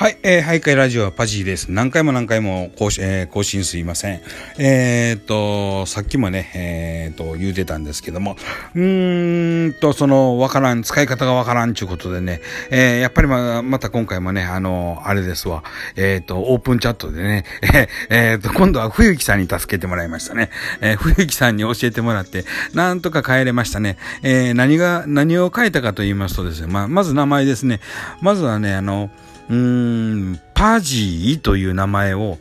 はい、えー、徘徊ラジオはパジーです。何回も何回も更新,、えー、更新すいません。えー、っと、さっきもね、えー、っと、言うてたんですけども、うーんと、その、わからん、使い方がわからんちゅうことでね、えー、やっぱりま、また今回もね、あの、あれですわ、えー、っと、オープンチャットでね、えー、え、っと、今度は冬木さんに助けてもらいましたね。えー、冬木さんに教えてもらって、なんとか帰れましたね。えー、何が、何を書いたかと言いますとですね、まあ、まず名前ですね。まずはね、あの、うーん、パジーという名前を、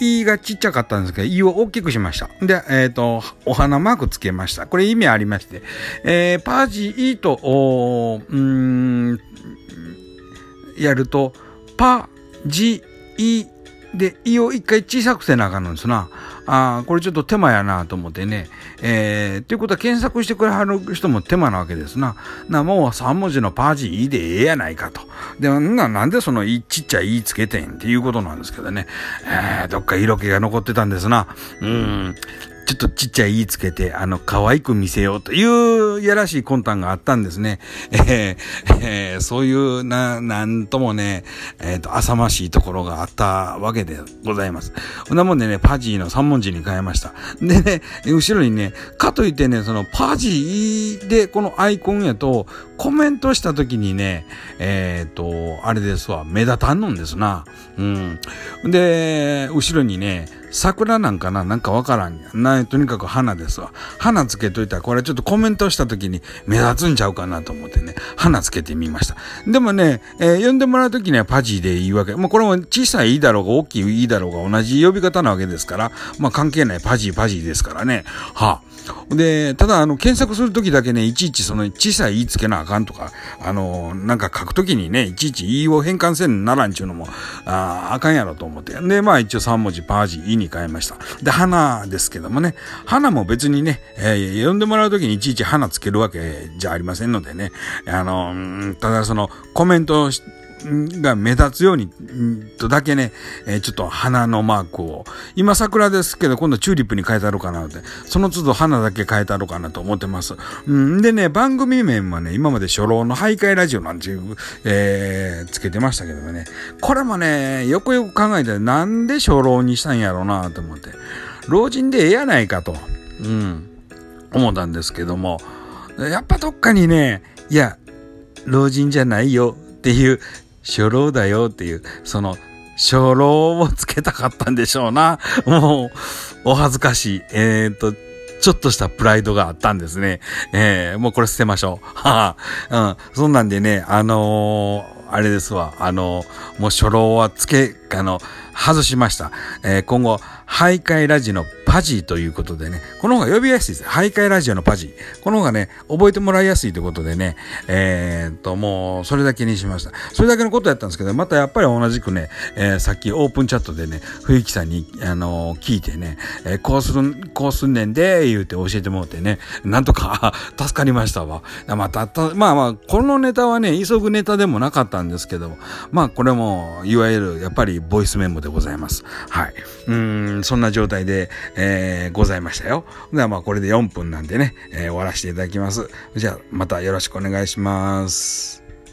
E がちっちゃかったんですけど、E を大きくしました。で、えっ、ー、と、お花マークつけました。これ意味ありまして、えー、パジーと、おうん、やると、パジーで、胃を一回小さくせなあかんのですな。ああこれちょっと手間やなと思ってね。えー、ということは検索してくれはる人も手間なわけですな。な、もう3文字のパージいいでええやないかと。で、な、なんでそのちっちゃい言いつけてんっていうことなんですけどね。えー、どっか色気が残ってたんですな。うん。ちょっとちっちゃい言いつけて、あの、可愛く見せようというやらしい魂胆があったんですね。えー、えー、そういう、な、なんともね、えっ、ー、と、浅ましいところがあったわけでございます。こんなもんでね、パジーの3文字に変えました。でね、後ろにね、かといってね、そのパジーでこのアイコンやと、コメントした時にね、えっ、ー、と、あれですわ、目立たんのんですな。うん。で、後ろにね、桜なんかななんかわからんや。な、とにかく花ですわ。花つけといたら、これちょっとコメントした時に目立つんちゃうかなと思ってね、花つけてみました。でもね、えー、呼んでもらう時にはパジーでいいわけ。もうこれも小さいいいだろうが大きいいいだろうが同じ呼び方なわけですから、まあ関係ないパジーパジーですからね。はあ。で、ただ、あの、検索するときだけね、いちいちその小さい言いつけなあかんとか、あの、なんか書くときにね、いちいち E を変換せんならんちゅうのも、あああかんやろと思って。で、まあ一応3文字パージ、E に変えました。で、花ですけどもね、花も別にね、えー、呼んでもらうときにいちいち花つけるわけじゃありませんのでね、あの、ただその、コメントし、が目立つように、とだけね、えー、ちょっと花のマークを、今桜ですけど、今度チューリップに変えたろうかなって、その都度花だけ変えたろうかなと思ってます。うんでね、番組名はね、今まで初老の徘徊ラジオなんていう、えー、つけてましたけどもね、これもね、よくよく考えて、なんで初老にしたんやろうなと思って、老人でええやないかと、うん、思ったんですけども、やっぱどっかにね、いや、老人じゃないよっていう初老だよっていう、その、初老をつけたかったんでしょうな。もう、お恥ずかしい。えっ、と、ちょっとしたプライドがあったんですね。えー、もうこれ捨てましょう。はあ、うん。そんなんでね、あのー、あれですわ。あのー、もう初老はつけ、あの、外しました。えー、今後、徘徊ラジのパジーということでね、この方が呼びやすいです。徘徊ラジオのパジー。この方がね、覚えてもらいやすいということでね、えー、っと、もう、それだけにしました。それだけのことやったんですけど、またやっぱり同じくね、えー、さっきオープンチャットでね、冬木さんに、あのー、聞いてね、えー、こうする、こうすんねんで、言うて教えてもらってね、なんとか 助かりましたわ。また、た、まあまあ、このネタはね、急ぐネタでもなかったんですけど、まあ、これも、いわゆる、やっぱりボイスメモでございます。はい。うん、そんな状態で、えー、ございましたよ。ではまあこれで4分なんでね、えー、終わらせていただきます。じゃあまたよろしくお願いします。